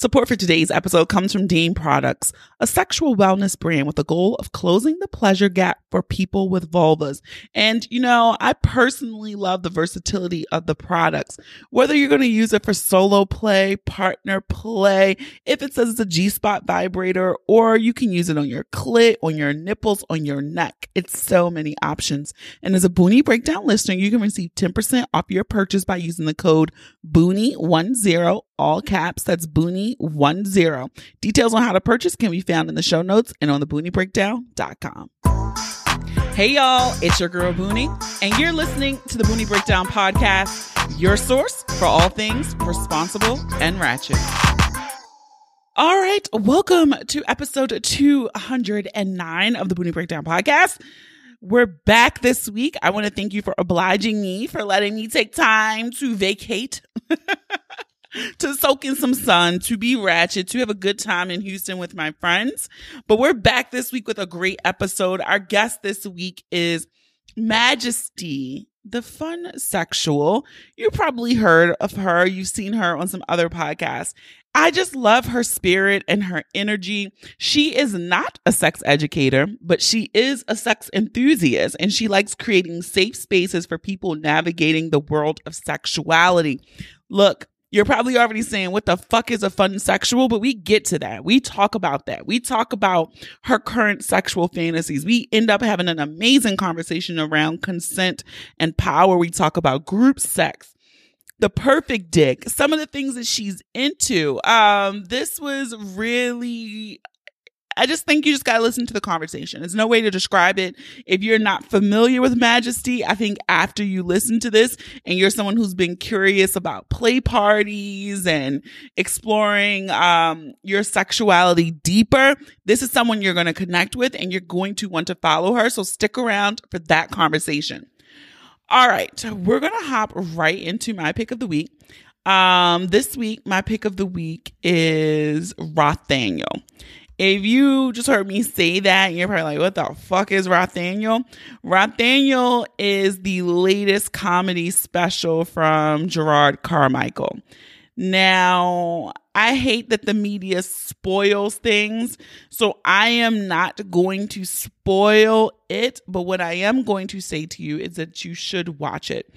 Support for today's episode comes from Dame Products, a sexual wellness brand with the goal of closing the pleasure gap for people with vulvas. And, you know, I personally love the versatility of the products. Whether you're going to use it for solo play, partner play, if it says it's a G spot vibrator, or you can use it on your clit, on your nipples, on your neck. It's so many options. And as a Boonie Breakdown listener, you can receive 10% off your purchase by using the code BOONIE10 all caps. That's Boonie10. Details on how to purchase can be found in the show notes and on the BoonieBreakdown.com. Hey y'all, it's your girl Boonie, and you're listening to the Boonie Breakdown podcast, your source for all things responsible and ratchet. All right, welcome to episode 209 of the Boonie Breakdown podcast. We're back this week. I want to thank you for obliging me for letting me take time to vacate to soak in some sun, to be ratchet, to have a good time in Houston with my friends. But we're back this week with a great episode. Our guest this week is Majesty, the fun sexual. You probably heard of her. You've seen her on some other podcasts. I just love her spirit and her energy. She is not a sex educator, but she is a sex enthusiast and she likes creating safe spaces for people navigating the world of sexuality. Look, you're probably already saying, what the fuck is a fun sexual? But we get to that. We talk about that. We talk about her current sexual fantasies. We end up having an amazing conversation around consent and power. We talk about group sex the perfect dick, some of the things that she's into. Um, this was really I just think you just got to listen to the conversation. There's no way to describe it. If you're not familiar with Majesty, I think after you listen to this and you're someone who's been curious about play parties and exploring um, your sexuality deeper, this is someone you're going to connect with and you're going to want to follow her. So stick around for that conversation. All right, we're going to hop right into my pick of the week. Um, this week, my pick of the week is Rothaniel. If you just heard me say that, you're probably like, what the fuck is Rothaniel? Rothaniel is the latest comedy special from Jerrod Carmichael. Now, I hate that the media spoils things, so I am not going to spoil it, but what I am going to say to you is that you should watch it.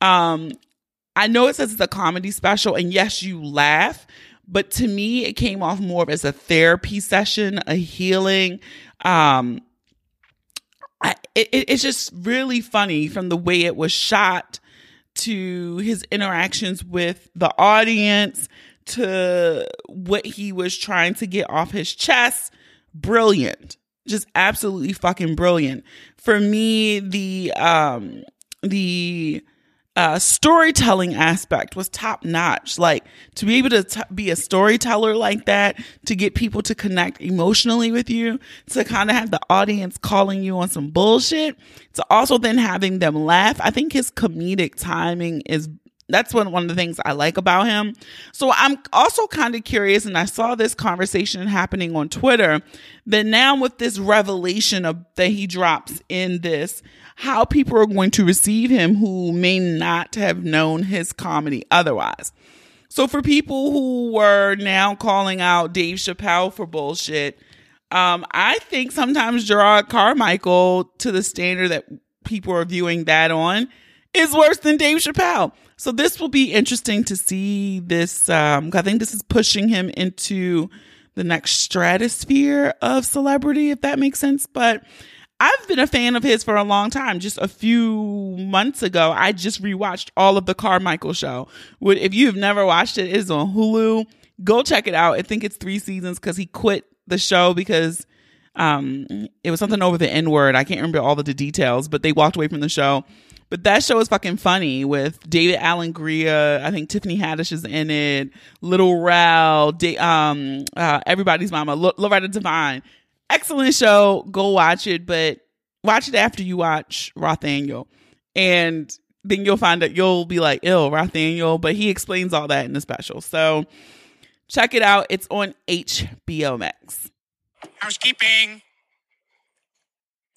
Um, I know it says it's a comedy special, and yes, you laugh, but to me, it came off more as a therapy session, a healing. Um, I, it, it's just really funny from the way it was shot to his interactions with the audience to what he was trying to get off his chest. Brilliant. Just absolutely fucking brilliant. For me, the um the uh, storytelling aspect was top notch. Like to be able to t- be a storyteller like that, to get people to connect emotionally with you, to kind of have the audience calling you on some bullshit, to also then having them laugh. I think his comedic timing is that's one, one of the things I like about him. So I'm also kind of curious, and I saw this conversation happening on Twitter that now with this revelation of that he drops in this, how people are going to receive him who may not have known his comedy otherwise. So for people who were now calling out Dave Chappelle for bullshit, um, I think sometimes Jerrod Carmichael, to the standard that people are viewing that on, is worse than Dave Chappelle. So this will be interesting to see this. Um, I think this is pushing him into the next stratosphere of celebrity, if that makes sense. But I've been a fan of his for a long time. Just a few months ago, I just rewatched all of the Carmichael show. If you have never watched it, it is on Hulu. Go check it out. I think it's three seasons because he quit the show because um, it was something over the N word. I can't remember all of the details, but they walked away from the show but that show is fucking funny with David Alan Grier. I think Tiffany Haddish is in it. Little Rel, da- um, uh, everybody's mama, L- Loretta Devine. Excellent show. Go watch it, but watch it after you watch Rothaniel. And then you'll find that you'll be like, ill, Rothaniel, but he explains all that in the special. So check it out. It's on HBO Max. Housekeeping.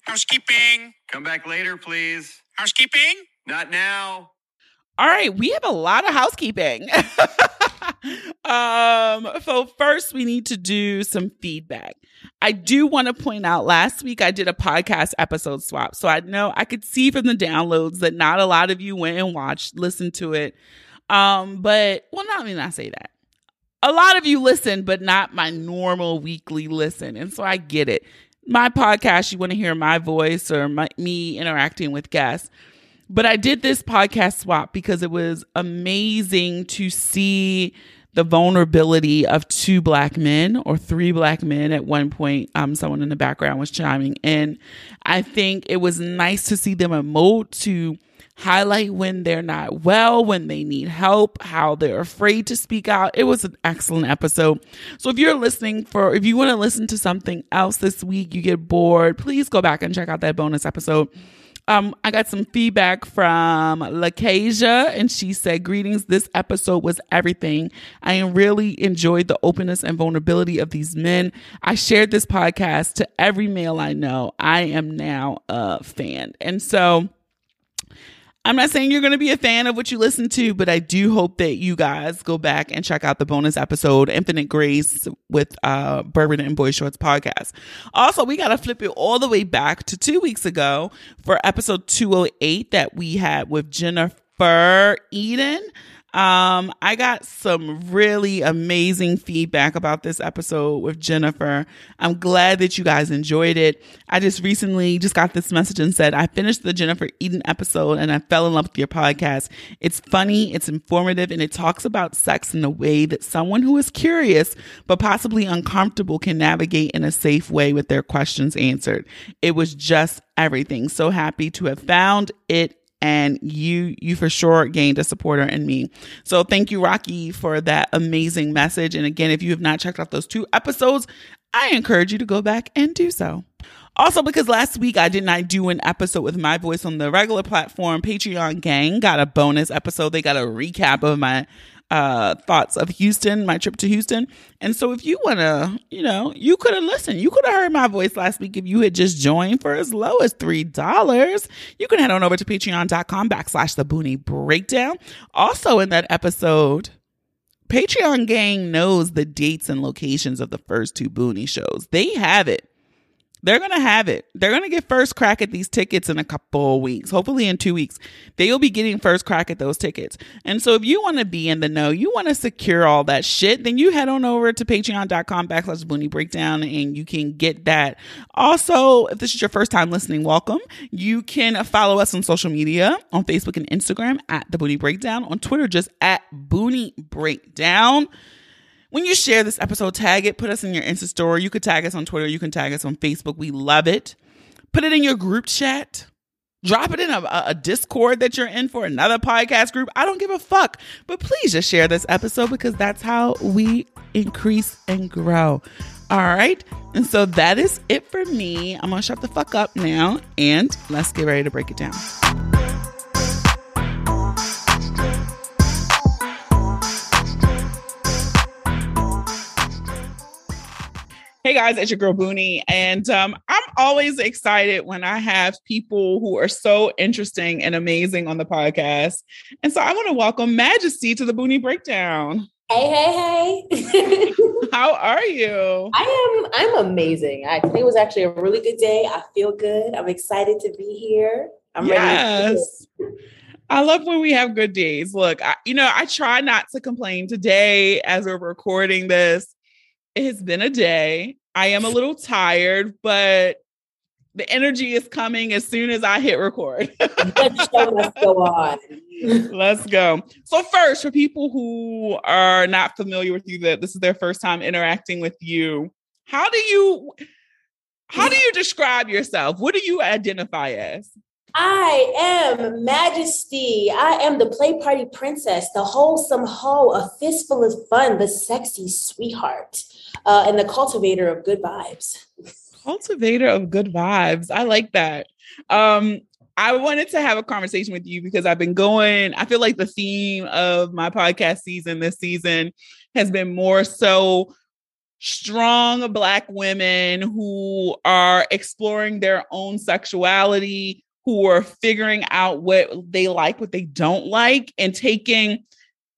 Housekeeping. Come back later, please. Housekeeping? Not now. All right, we have a lot of housekeeping. um, so first we need to do some feedback. I do want to point out last week I did a podcast episode swap. So I know I could see from the downloads that not a lot of you went and watched, listened to it. Um, but well, not I mean I say that. A lot of you listen, but not my normal weekly listen. And so I get it. My podcast, you want to hear my voice or my, me interacting with guests. But I did this podcast swap because it was amazing to see the vulnerability of two black men or three black men at one point um someone in the background was chiming in. I think it was nice to see them emote to highlight when they're not well when they need help how they're afraid to speak out. It was an excellent episode. So if you're listening for if you want to listen to something else this week you get bored please go back and check out that bonus episode um, I got some feedback from Lacasia, and she said, Greetings. This episode was everything. I really enjoyed the openness and vulnerability of these men. I shared this podcast to every male I know. I am now a fan. And so, I'm not saying you're going to be a fan of what you listen to, but I do hope that you guys go back and check out the bonus episode, Infinite Grace, with uh, Bourbon and Boy Shorts podcast. Also, we got to flip it all the way back to two weeks ago for episode 208 that we had with Jennifer Eden. Um, I got some really amazing feedback about this episode with Jennifer. I'm glad that you guys enjoyed it. I just recently just got this message and said, I finished the Jennifer Eden episode and I fell in love with your podcast. It's funny, it's informative, and it talks about sex in a way that someone who is curious but possibly uncomfortable can navigate in a safe way with their questions answered. It was just everything. So happy to have found it and you you for sure gained a supporter in me. So thank you Rocky for that amazing message and again if you have not checked out those two episodes, I encourage you to go back and do so. Also, because last week I did not do an episode with my voice on the regular platform, Patreon Gang got a bonus episode. They got a recap of my uh, thoughts of Houston, my trip to Houston. And so if you want to, you know, you could have listened. You could have heard my voice last week if you had just joined for as low as $3. You can head on over to patreon.com backslash the Boonie Breakdown. Also in that episode, Patreon gang knows the dates and locations of the first two Boonie shows. They have it. They're going to have it. They're going to get first crack at these tickets in a couple weeks. Hopefully, in two weeks, they'll be getting first crack at those tickets. And so, if you want to be in the know, you want to secure all that shit, then you head on over to patreon.com backslash boonie breakdown and you can get that. Also, if this is your first time listening, welcome. You can follow us on social media on Facebook and Instagram at the Boonie Breakdown, on Twitter, just at Boonie Breakdown when you share this episode, tag it, put us in your Insta story. You could tag us on Twitter, you can tag us on Facebook. We love it. Put it in your group chat. Drop it in a, a, Discord that you're in for another podcast group. I don't give a fuck. But please just share this episode because that's how we increase and grow. All right. And so that is it for me. I'm going to shut the fuck up now and let's get ready to break it down. Hey guys, it's your girl Boonie, and um, I'm always excited when I have people who are so interesting and amazing on the podcast. And so I want to welcome Majesty to the Boonie Breakdown. Hey, hey, hey! How are you? I am. I'm amazing. I, today was actually a really good day. I feel good. I'm excited to be here. I'm yes. ready. I love when we have good days. Look, I, you know, I try not to complain today as we're recording this it has been a day. I am a little tired, but the energy is coming as soon as I hit record. let's, let's go on. let's go. So, first, for people who are not familiar with you, that this is their first time interacting with you, how do you how do you describe yourself? What do you identify as? I am Majesty. I am the play party princess, the wholesome hoe, a fistful of fun, the sexy sweetheart uh, and the cultivator of good vibes. Cultivator of good vibes. I like that. Um, I wanted to have a conversation with you because I've been going, I feel like the theme of my podcast season this season has been more so strong Black women who are exploring their own sexuality, who are figuring out what they like, what they don't like, and taking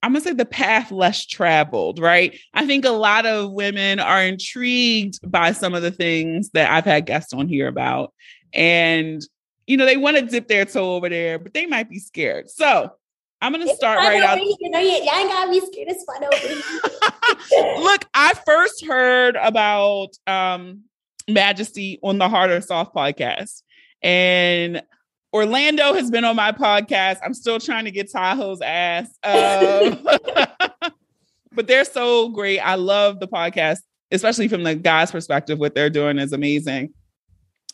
I'm gonna say the path less traveled, right? I think a lot of women are intrigued by some of the things that I've had guests on here about. And you know, they want to dip their toe over there, but they might be scared. So I'm gonna It's start right out. You know, ain't gotta be scared. It's fun over. Look, I first heard about um Majesty on the Hard or Soft podcast. And Orlando has been on my podcast. I'm still trying to get Tahoe's ass. Um, but they're so great. I love the podcast, especially from the guys' perspective. What they're doing is amazing.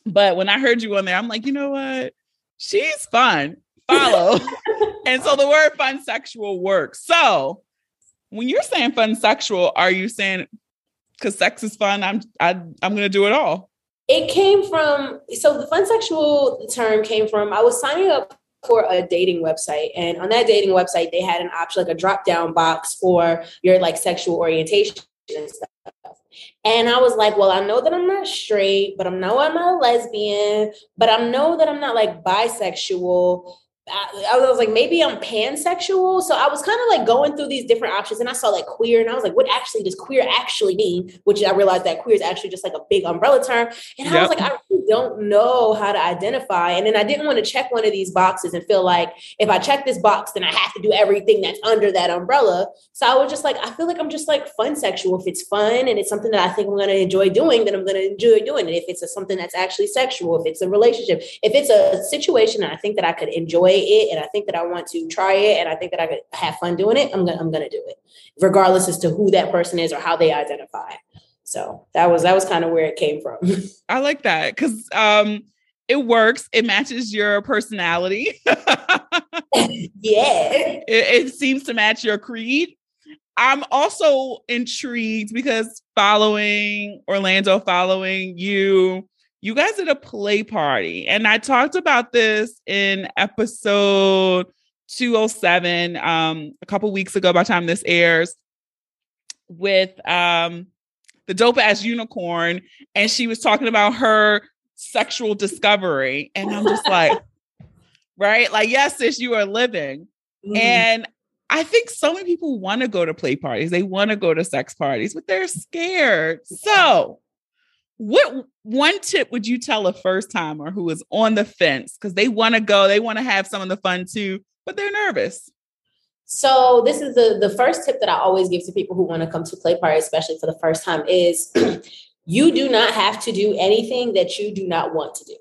But when I heard you on there, I'm like, you know what? She's fun. Follow. and so the word fun sexual works. So when you're saying fun sexual, are you saying because sex is fun, I'm I, I'm gonna do it all? It came from so the fun sexual term came from I was signing up for a dating website and on that dating website they had an option like a drop down box for your like sexual orientation and stuff. And I was like, well, I know that I'm not straight, but I know I'm not a lesbian, but I know that I'm not like bisexual. I, I was like, maybe I'm pansexual. So I was kind of like going through these different options and I saw like queer and I was like, what actually does queer actually mean? Which I realized that queer is actually just like a big umbrella term. And I was like, I really don't know how to identify. And then I didn't want to check one of these boxes and feel like if I check this box, then I have to do everything that's under that umbrella. So I was just like, I feel like I'm just like fun sexual. If it's fun and it's something that I think I'm going to enjoy doing, then I'm going to enjoy doing it. If it's a, something that's actually sexual, if it's a relationship, if it's a situation and I think that I could enjoy it and I think that I want to try it and I think that I could have fun doing it, I'm gonna I'm gonna do it, regardless as to who that person is or how they identify. So that was that was kind of where it came from. I like that because um it works. It matches your personality. it, yeah. it seems to match your creed. I'm also intrigued because following Orlando, following you, you guys did a play party. And I talked about this in episode 207 um, a couple weeks ago by the time this airs with um, the dope ass unicorn. And she was talking about her sexual discovery. And I'm just like, right? Like, yes, sis, you are living. Mm-hmm. And I think so many people want to go to play parties. They want to go to sex parties, but they're scared. So, what one tip would you tell a first timer who is on the fence because they want to go, they want to have some of the fun too, but they're nervous? So this is the the first tip that I always give to people who want to come to play party, especially for the first time, is you do not have to do anything that you do not want to do.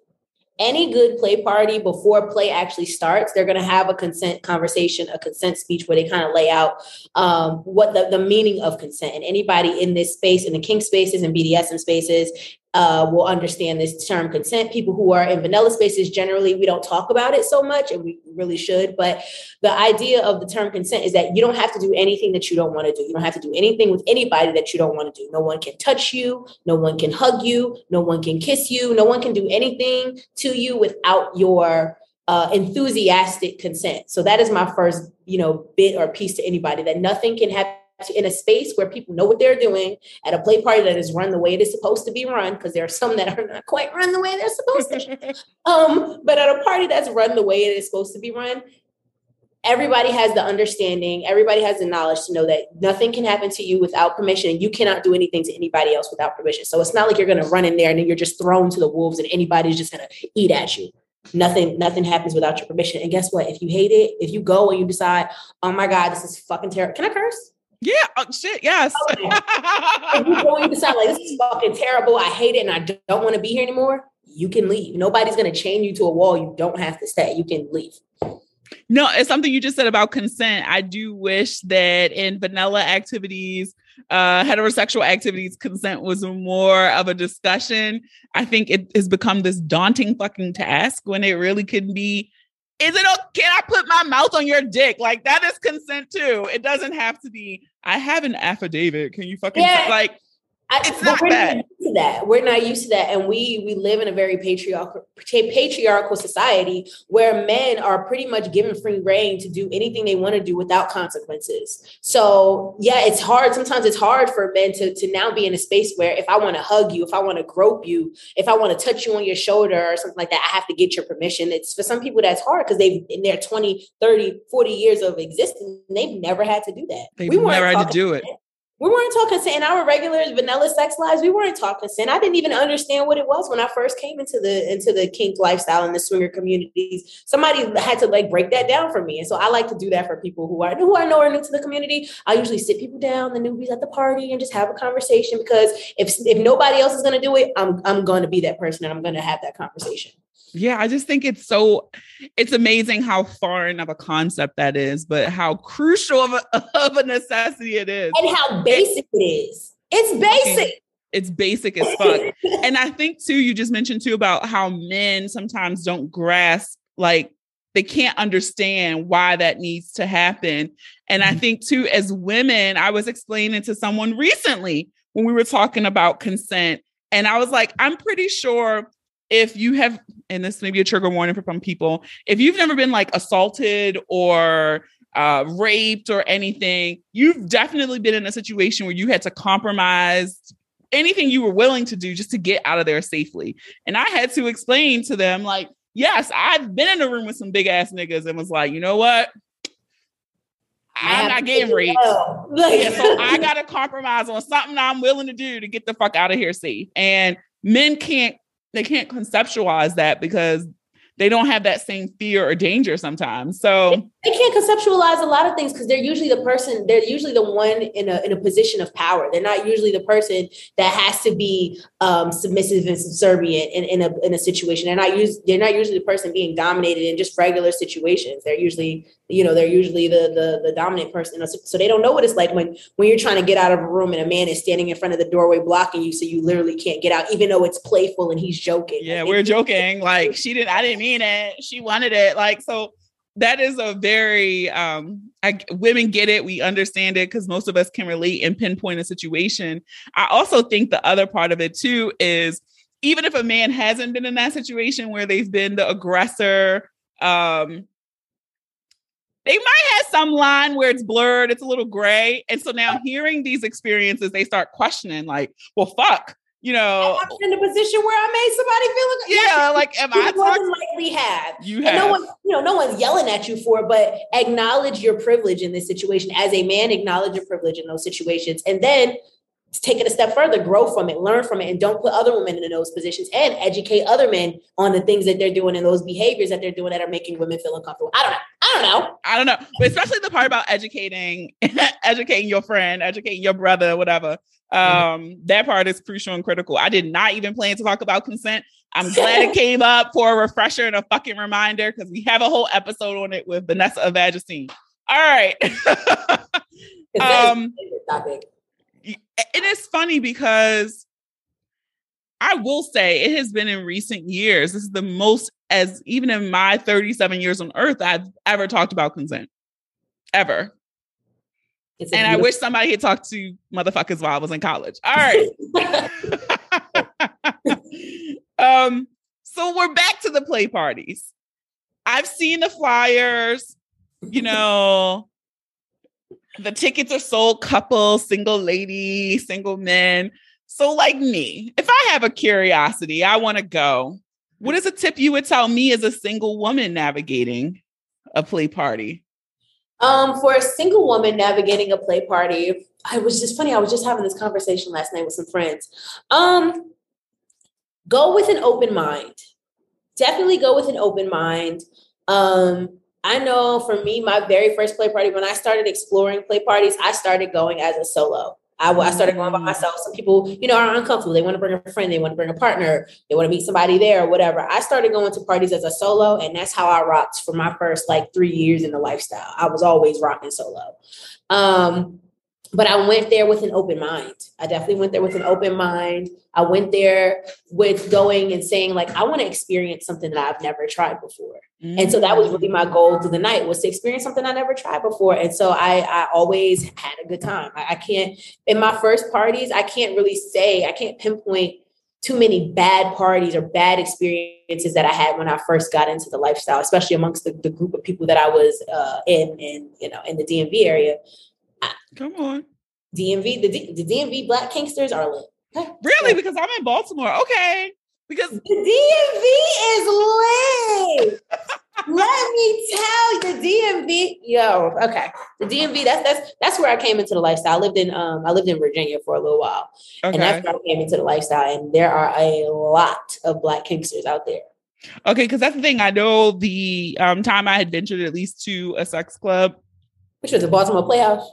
Any good play party before play actually starts, they're going to have a consent conversation, a consent speech where they kind of lay out um, what the, the meaning of consent. And anybody in this space, in the kink spaces and BDSM spaces, uh, will understand this term consent. People who are in vanilla spaces, generally, we don't talk about it so much, and we really should. But the idea of the term consent is that you don't have to do anything that you don't want to do. You don't have to do anything with anybody that you don't want to do. No one can touch you. No one can hug you. No one can kiss you. No one can do anything to you without your uh, enthusiastic consent. So that is my first, you know, bit or piece to anybody that nothing can happen in a space where people know what they're doing at a play party that is run the way it is supposed to be run because there are some that are not quite run the way they're supposed to. Um but at a party that's run the way it is supposed to be run everybody has the understanding everybody has the knowledge to know that nothing can happen to you without permission. And you cannot do anything to anybody else without permission. So it's not like you're going to run in there and then you're just thrown to the wolves and anybody's just going to eat at you. Nothing nothing happens without your permission. And guess what? If you hate it if you go and you decide oh my god this is fucking terrible can i curse Yeah, oh, shit, yes. Okay. if you go and you decide like this is fucking terrible i hate it and i don't want to be here anymore you can leave nobody's going to chain you to a wall you don't have to stay you can leave No, it's something you just said about consent. I do wish that in vanilla activities, uh, heterosexual activities, consent was more of a discussion. I think it has become this daunting fucking task when it really could be. Is it okay? Can I put my mouth on your dick? Like that is consent too. It doesn't have to be. I have an affidavit. Can you fucking Yeah. like? I, It's not we're bad. not used to that. We're not used to that, and we we live in a very patriarchal patriarchal society where men are pretty much given free reign to do anything they want to do without consequences. So yeah, it's hard. Sometimes it's hard for men to to now be in a space where if I want to hug you, if I want to grope you, if I want to touch you on your shoulder or something like that, I have to get your permission. It's for some people that's hard because they've in their 20, 30, 40 years of existence, they've never had to do that. They've We never had to do it. We weren't talking consent in our regular vanilla sex lives. We weren't talking consent. I didn't even understand what it was when I first came into the into the kink lifestyle and the swinger communities. Somebody had to like break that down for me, and so I like to do that for people who are who I know are new to the community. I usually sit people down, the newbies at the party, and just have a conversation because if if nobody else is going to do it, I'm I'm going to be that person, and I'm going to have that conversation. Yeah, I just think it's so it's amazing how foreign of a concept that is, but how crucial of a, of a necessity it is. And how basic it is. It's basic. It's basic as fuck. and I think too, you just mentioned too about how men sometimes don't grasp, like they can't understand why that needs to happen. And I mm-hmm. think too, as women, I was explaining to someone recently when we were talking about consent, and I was like, I'm pretty sure if you have, and this may be a trigger warning for some people, if you've never been like assaulted or uh, raped or anything, you've definitely been in a situation where you had to compromise anything you were willing to do just to get out of there safely. And I had to explain to them, like, yes, I've been in a room with some big ass niggas and was like, you know what? I'm not getting raped. Yeah, so I gotta compromise on something I'm willing to do to get the fuck out of here safe. And men can't they can't conceptualize that because they don't have that same fear or danger sometimes. So they can't conceptualize a lot of things because they're usually the person they're usually the one in a in a position of power. They're not usually the person that has to be um, submissive and subservient in, in a in a situation. They're not used they're not usually the person being dominated in just regular situations. They're usually you know they're usually the the, the dominant person so they don't know what it's like when when you're trying to get out of a room and a man is standing in front of the doorway blocking you so you literally can't get out even though it's playful and he's joking. Yeah we're joking. Like she didn't i didn't mean it. She wanted it. Like so that is a very um I, women get it we understand it because most of us can relate and pinpoint a situation. I also think the other part of it too is even if a man hasn't been in that situation where they've been the aggressor um they might have some line where it's blurred it's a little gray and so now hearing these experiences they start questioning like well fuck you know, I'm in a position where I made somebody feel like yeah, like am I talking? likely have you and have no one, you know, no one's yelling at you for it, but acknowledge your privilege in this situation as a man. Acknowledge your privilege in those situations, and then take it a step further, grow from it, learn from it, and don't put other women in those positions, and educate other men on the things that they're doing and those behaviors that they're doing that are making women feel uncomfortable. I don't know. I don't know. I don't know, but especially the part about educating, educating your friend, educating your brother, whatever. Um, that part is crucial and critical. I did not even plan to talk about consent. I'm glad it came up for a refresher and a fucking reminder because we have a whole episode on it with Vanessa Evagistine. All right. um, and it's funny because I will say it has been in recent years. This is the most, as even in my 37 years on earth, I've ever talked about consent. Ever and I wish somebody had talked to motherfuckers while I was in college. All right. um, so we're back to the play parties. I've seen the flyers, you know, the tickets are sold couple, single lady, single men. So, like me, if I have a curiosity, I want to go. What is a tip you would tell me as a single woman navigating a play party? Um, for a single woman navigating a play party, I was just funny. I was just having this conversation last night with some friends. Um, go with an open mind. Definitely go with an open mind. Um, I know for me, my very first play party, when I started exploring play parties, I started going as a solo. I, I started going by myself. Some people, you know, are uncomfortable. They want to bring a friend, they want to bring a partner, they want to meet somebody there or whatever. I started going to parties as a solo, and that's how I rocked for my first like three years in the lifestyle. I was always rocking solo. Um, but I went there with an open mind. I definitely went there with an open mind. I went there with going and saying, like, I want to experience something that I've never tried before. Mm-hmm. And so that was really my goal through the night was to experience something I never tried before. And so I, I always had a good time. I, I can't, in my first parties, I can't really say, I can't pinpoint too many bad parties or bad experiences that I had when I first got into the lifestyle, especially amongst the, the group of people that I was uh, in, in, you know, in the DMV area. Come on. DMV, the, D, the DMV Black Kinksters are lit. Really? Because I'm in Baltimore. Okay. Because the DMV is lit. Let me tell you, the DMV, yo, okay. The DMV, that's that's that's where I came into the lifestyle. I lived in um I lived in Virginia for a little while. Okay. And that's where I came into the lifestyle. And there are a lot of black kinksters out there. Okay, because that's the thing. I know the um time I had ventured at least to a sex club. Which was the Baltimore Playhouse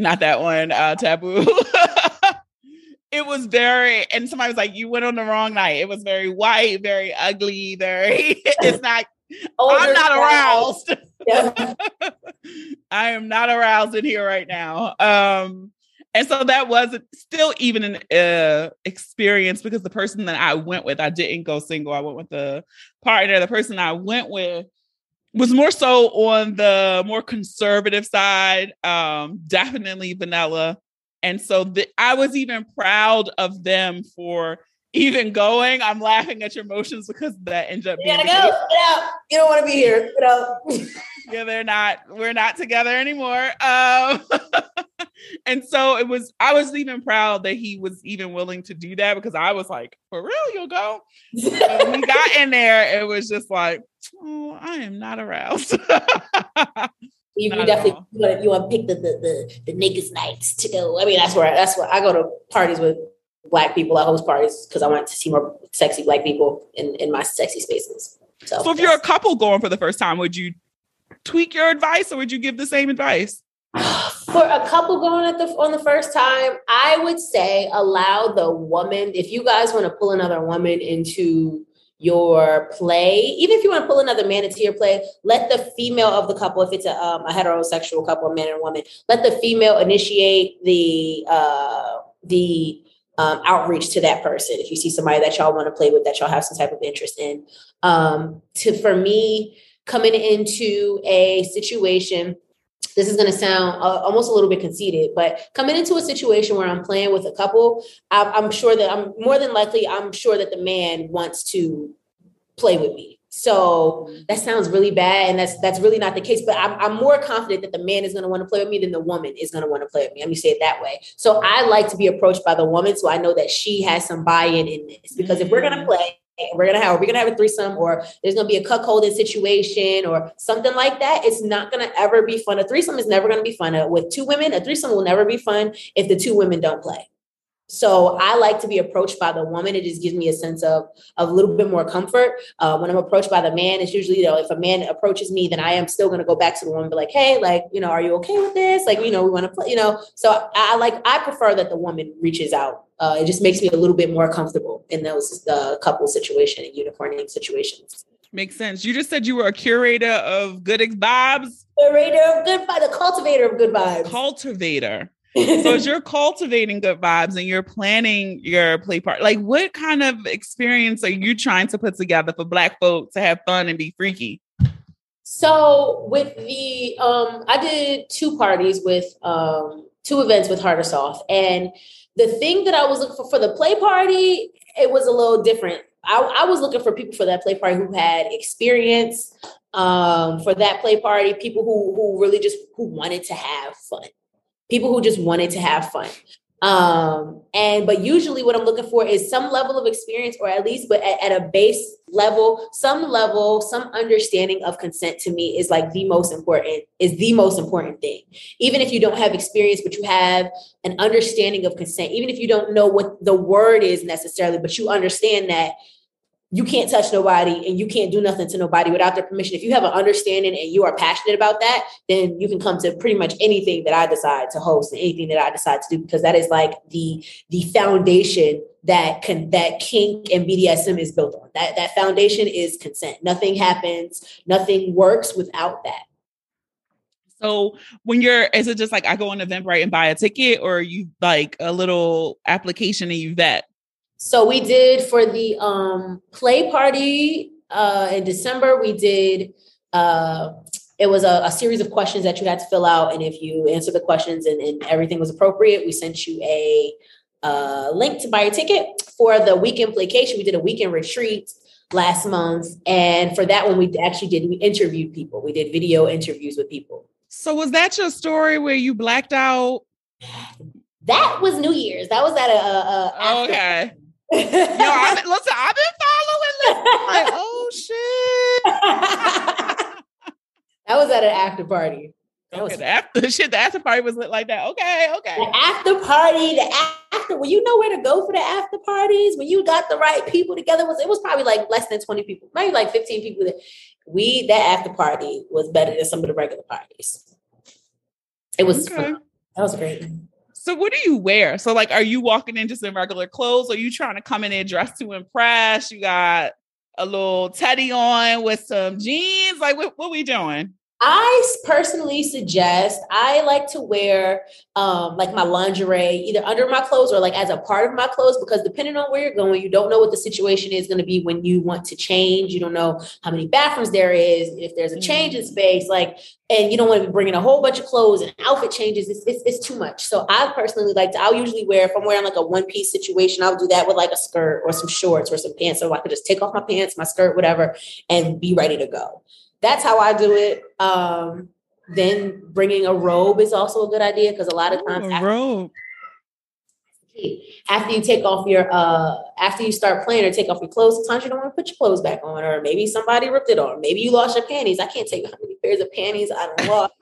not that one, uh, taboo. it was very, and somebody was like, "You went on the wrong night." It was very white, very ugly, very. it's not. I'm not aroused. Yeah. I am not aroused in here right now. Um, and so that was still even an uh, experience because the person that I went with, I didn't go single. I went with the partner. The person I went with was more so on the more conservative side, um, definitely vanilla. And so the, I was even proud of them for even going. I'm laughing at your emotions because that ends up being. You gotta go. Get out. You don't want to be here. Get out. yeah, they're not. We're not together anymore. Um, and so it was. I was even proud that he was even willing to do that because I was like, for real, you'll go. when we got in there, it was just like, oh, I am not aroused. you, you definitely you want, you want to pick the, the the the niggas nights to go. I mean, that's where that's where I go to parties with black people. at host parties because I want to see more sexy black people in in my sexy spaces. So, so if you're a couple going for the first time, would you tweak your advice or would you give the same advice? For a couple going at the on the first time, I would say allow the woman. If you guys want to pull another woman into your play, even if you want to pull another man into your play, let the female of the couple, if it's a, um, a heterosexual couple, a man and a woman, let the female initiate the uh, the um, outreach to that person. If you see somebody that y'all want to play with, that y'all have some type of interest in, um, to for me coming into a situation this is going to sound uh, almost a little bit conceited, but coming into a situation where I'm playing with a couple, I, I'm sure that I'm more than likely, I'm sure that the man wants to play with me. So that sounds really bad, and that's that's really not the case. But I'm, I'm more confident that the man is going to want to play with me than the woman is going to want to play with me. Let me say it that way. So I like to be approached by the woman, so I know that she has some buy-in in this. Because if we're going to mm. play, we're gonna have we're gonna have a threesome or there's gonna be a cuckolding situation or something like that it's not gonna ever be fun a threesome is never gonna be fun uh, with two women a threesome will never be fun if the two women don't play so I like to be approached by the woman. It just gives me a sense of, of a little bit more comfort. Uh, when I'm approached by the man, it's usually, you know, if a man approaches me, then I am still going to go back to the woman, be like, hey, like, you know, are you okay with this? Like, you know, we want to play, you know. So I, I like, I prefer that the woman reaches out. Uh, it just makes me a little bit more comfortable in those uh, couple situation and unicorning situations. Makes sense. You just said you were a curator of good vibes. Curator of good vibes, the cultivator of good vibes. Cultivator so as you're cultivating good vibes and you're planning your play part, like what kind of experience are you trying to put together for black folks to have fun and be freaky? So with the um I did two parties with um two events with Hard or Soft. And the thing that I was looking for for the play party, it was a little different. I, I was looking for people for that play party who had experience um, for that play party, people who who really just who wanted to have fun people who just wanted to have fun. Um, and but usually what I'm looking for is some level of experience, or at least, but at, at, a base level, some level, some understanding of consent to me is like the most important, is the most important thing. Even if you don't have experience, but you have an understanding of consent, even if you don't know what the word is necessarily, but you understand that you can't touch nobody and you can't do nothing to nobody without their permission. If you have an understanding and you are passionate about that, then you can come to pretty much anything that I decide to host and anything that I decide to do because that is like the the foundation that can that kink and BDSM is built on. That that foundation is consent. Nothing happens, nothing works without that. So when you're, is it just like I go on Eventbrite and buy a ticket, or you like a little application and you vet? So we did for the um, play party uh, in December. We did. Uh, it was a, a, series of questions that you had to fill out, and if you answered the questions and, and everything was appropriate, we sent you a uh, link to buy a ticket for the weekend vacation. We did a weekend retreat last month, and for that one, we actually did we interviewed people. We did video interviews with people. So was that your story where you blacked out? That was New Year's. That was at a, a, a okay. Yo, I've been, listen, I've been following this. Like, oh shit. that was at an after party. That okay, was the after shit. The after party was lit like that. Okay, okay. The after party, the after when you know where to go for the after parties, when you got the right people together, was it was probably like less than twenty people, maybe like fifteen people. That we that after party was better than some of the regular parties. It was okay. fun. That was great. So what do you wear? So like, are you walking in just in regular clothes? Are you trying to come in and dress to impress? You got a little teddy on with some jeans. Like, what, what we doing? I personally suggest I like to wear um, like my lingerie either under my clothes or like as a part of my clothes because depending on where you're going, you don't know what the situation is going to be when you want to change. You don't know how many bathrooms there is, if there's a change in space, like, and you don't want to be bringing a whole bunch of clothes and outfit changes. It's, it's, it's too much. So I personally like to, I'll usually wear, if I'm wearing like a one piece situation, I'll do that with like a skirt or some shorts or some pants. So I could just take off my pants, my skirt, whatever, and be ready to go that's how I do it. Um, then bringing a robe is also a good idea because a lot of times Ooh, after, robe. after you take off your uh after you start playing or take off your clothes, sometimes you don't want to put your clothes back on, or maybe somebody ripped it on, maybe you lost your panties. I can't tell you how many pairs of panties I lost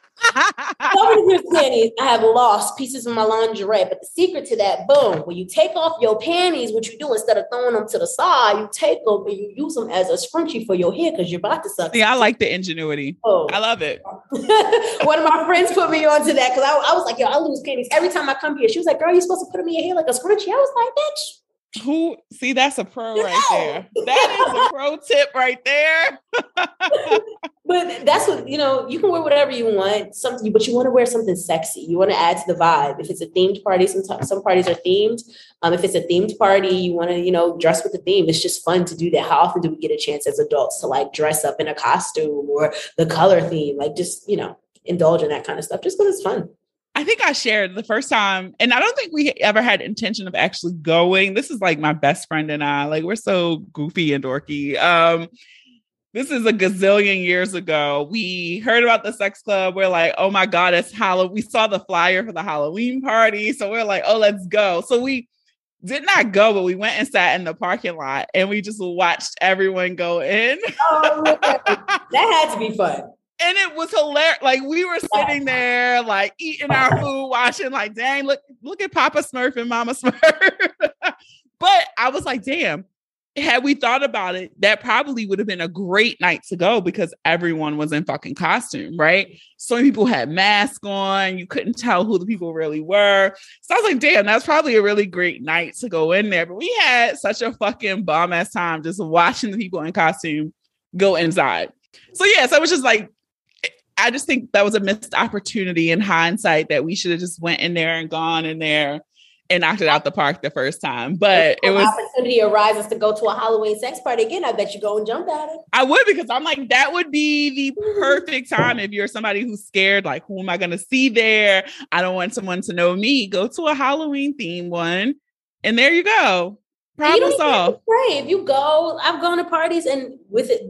panties, I have lost pieces of my lingerie. But the secret to that, boom, when you take off your panties, what you do instead of throwing them to the side, you take them and you use them as a scrunchie for your hair because you're about to suck. Yeah, I like the ingenuity. Oh. I love it. One of my friends put me onto that because I, I, was like, yo, I lose panties every time I come here. She was like, girl, you're supposed to put them in your hair like a scrunchie. I was like, bitch. Who see that's a pro right there. That is a pro tip right there. but that's what you know, you can wear whatever you want, something but you want to wear something sexy. You want to add to the vibe. If it's a themed party, sometimes some parties are themed. Um, if it's a themed party, you want to, you know, dress with the theme. It's just fun to do that. How often do we get a chance as adults to like dress up in a costume or the color theme? Like just, you know, indulge in that kind of stuff just because it's fun. I think I shared the first time, and I don't think we ever had intention of actually going. This is like my best friend and I. Like we're so goofy and dorky. Um, this is a gazillion years ago. We heard about the sex club. We're like, oh my God, it's Halloween. We saw the flyer for the Halloween party. So we're like, oh, let's go. So we did not go, but we went and sat in the parking lot and we just watched everyone go in. Oh, that had to be fun and it was hilarious. Like we were sitting there, like eating our food, watching, like, dang, look, look at Papa Smurf and Mama Smurf. but I was like, damn, had we thought about it, that probably would have been a great night to go because everyone was in fucking costume, right? So many people had masks on. You couldn't tell who the people really were. So I was like, damn, that's probably a really great night to go in there. But we had such a fucking bomb ass time just watching the people in costume go inside. So yeah, so it was just like I just think that was a missed opportunity in hindsight that we should have just went in there and gone in there and knocked it out the park the first time. But it was opportunity arises to go to a Halloween sex party again. I bet you go and jump at it. I would because I'm like, that would be the mm-hmm. perfect time if you're somebody who's scared, like, who am I gonna see there? I don't want someone to know me. Go to a Halloween theme one. And there you go. Problem solved. Right. If you go, I've gone to parties and with it,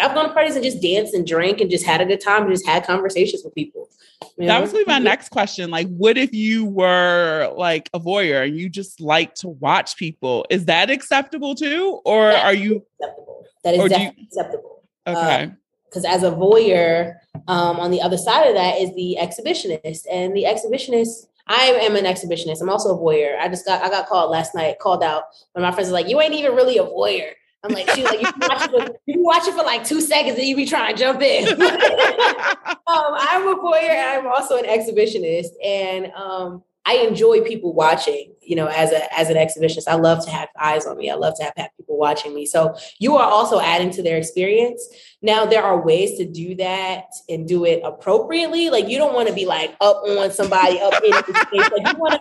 I've gone to parties and just danced and drank and just had a good time and just had conversations with people. You know? That was be my next question. Like, what if you were like a voyeur and you just like to watch people? Is that acceptable too? Or are you acceptable? That is definitely you... acceptable. Okay. Because uh, as a voyeur, um, on the other side of that is the exhibitionist, and the exhibitionist I am an exhibitionist. I'm also a voyeur. I just got I got called last night, called out when my friends were like, "You ain't even really a voyeur." I'm like, she like, you watch it for, you watch it for like two seconds and you be trying to jump in. um, I'm a voyeur. I'm also an exhibitionist, and um, I enjoy people watching. You know, as a as an exhibitionist, I love to have eyes on me. I love to have, have people watching me. So you are also adding to their experience. Now there are ways to do that and do it appropriately. Like you don't want to be like up on somebody up in the space. Like you want to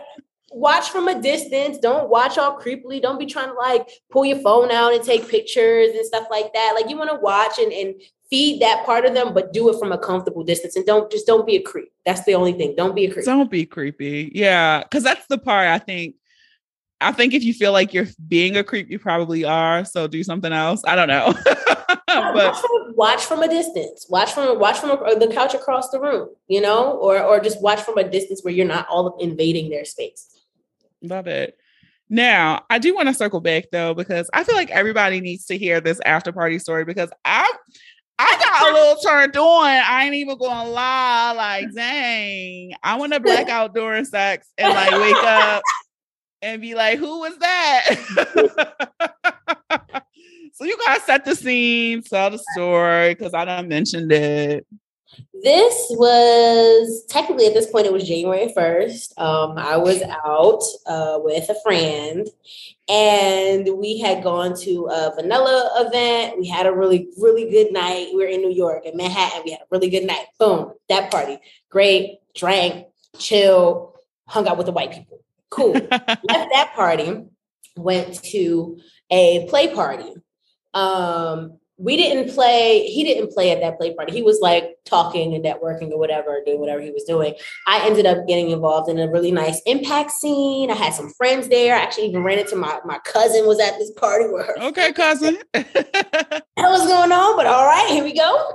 watch from a distance. Don't watch all creepily. Don't be trying to like pull your phone out and take pictures and stuff like that. Like you want to watch and, and feed that part of them, but do it from a comfortable distance and don't just don't be a creep. That's the only thing. Don't be a creep. Don't be creepy. Yeah. Cause that's the part I think. I think if you feel like you're being a creep, you probably are. So do something else. I don't know. but watch from, watch from, a distance. Watch from watch from a, the couch across the room, you know, or or just watch from a distance where you're not all invading their space. Love it. Now, I do want to circle back though, because I feel like everybody needs to hear this after party story because I I got a little turned on. I ain't even gonna lie. Like, dang, I want to black out during sex and like wake up and be like, who was that? so you gotta set the scene, tell the story, because I done mentioned it. This was technically at this point, it was January 1st. Um, I was out uh, with a friend and we had gone to a vanilla event. We had a really, really good night. We were in New York, in Manhattan. We had a really good night. Boom, that party. Great, drank, chill, hung out with the white people. Cool. Left that party, went to a play party. Um, we didn't play he didn't play at that play party he was like talking and networking or whatever doing whatever he was doing i ended up getting involved in a really nice impact scene. I had some friends there. I actually even ran into my my cousin was at this party with her okay cousin. What was going on but all right here we go.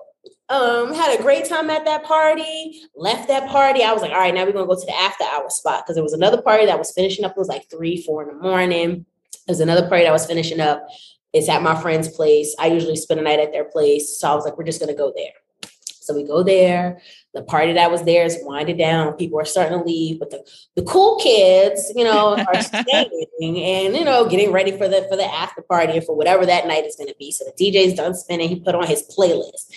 Um had a great time at that party left that party. I was like all right now we're gonna go to the after hour spot because there was another party that was finishing up. It was like three four in the morning. There's another party that was finishing up. It's at my friend's place. I usually spend a night at their place. So I was like, we're just going to go there. So we go there. The party that was there is winded down. People are starting to leave, but the, the cool kids, you know, are staying and you know getting ready for the for the after party and for whatever that night is going to be. So the DJ's done spinning. He put on his playlist.